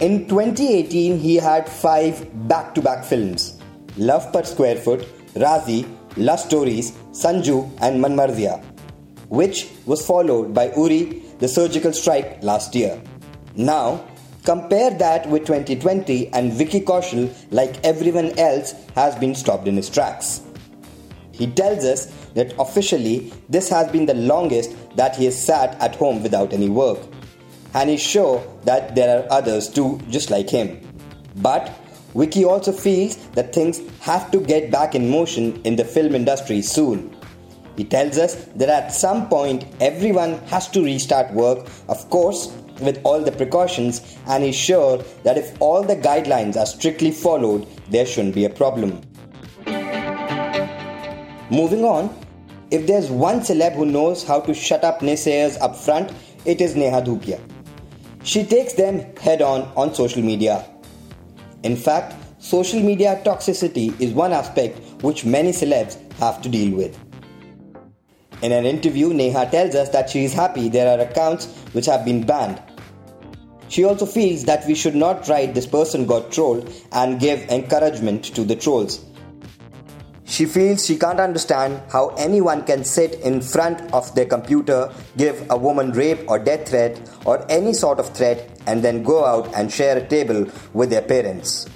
In 2018, he had five back to back films Love Per Square Foot, Raazi, Love Stories, Sanju, and Manmarziyaan, which was followed by Uri, The Surgical Strike last year. Now, compare that with 2020 and Vicky Kaushal, like everyone else, has been stopped in his tracks. He tells us that officially this has been the longest that he has sat at home without any work and is sure that there are others too just like him. But Vicky also feels that things have to get back in motion in the film industry soon. He tells us that at some point everyone has to restart work, of course, with all the precautions, and is sure that if all the guidelines are strictly followed, there shouldn't be a problem. Moving on, if there's one celeb who knows how to shut up naysayers up front, it is Neha Dhupia. She takes them head on on social media. In fact, social media toxicity is one aspect which many celebs have to deal with. In an interview, Neha tells us that she is happy there are accounts which have been banned. She also feels that we should not write this person got trolled and give encouragement to the trolls. She feels she can't understand how anyone can sit in front of their computer, give a woman rape or death threat or any sort of threat, and then go out and share a table with their parents.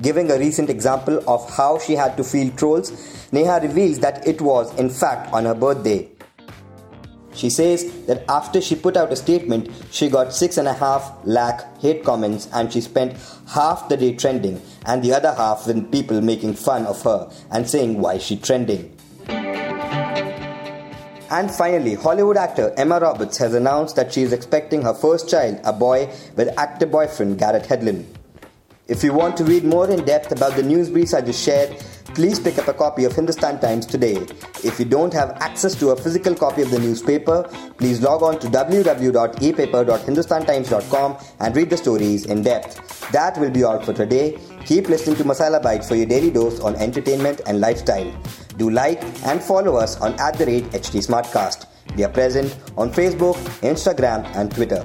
Giving a recent example of how she had to feel trolls, Neha reveals that it was, in fact, on her birthday. She says that after she put out a statement, she got six and a half lakh hate comments and she spent half the day trending and the other half with people making fun of her and saying why she trending. And finally, Hollywood actor Emma Roberts has announced that she is expecting her first child, a boy, with actor boyfriend Garrett Hedlund. If you want to read more in depth about the news briefs I just shared, please pick up a copy of Hindustan Times today. If you don't have access to a physical copy of the newspaper, please log on to www.epaper.hindustantimes.com and read the stories in depth. That will be all for today. Keep listening to Masala Bites for your daily dose on entertainment and lifestyle. Do like and follow us on at the rate HT Smartcast. We are present on Facebook, Instagram, and Twitter.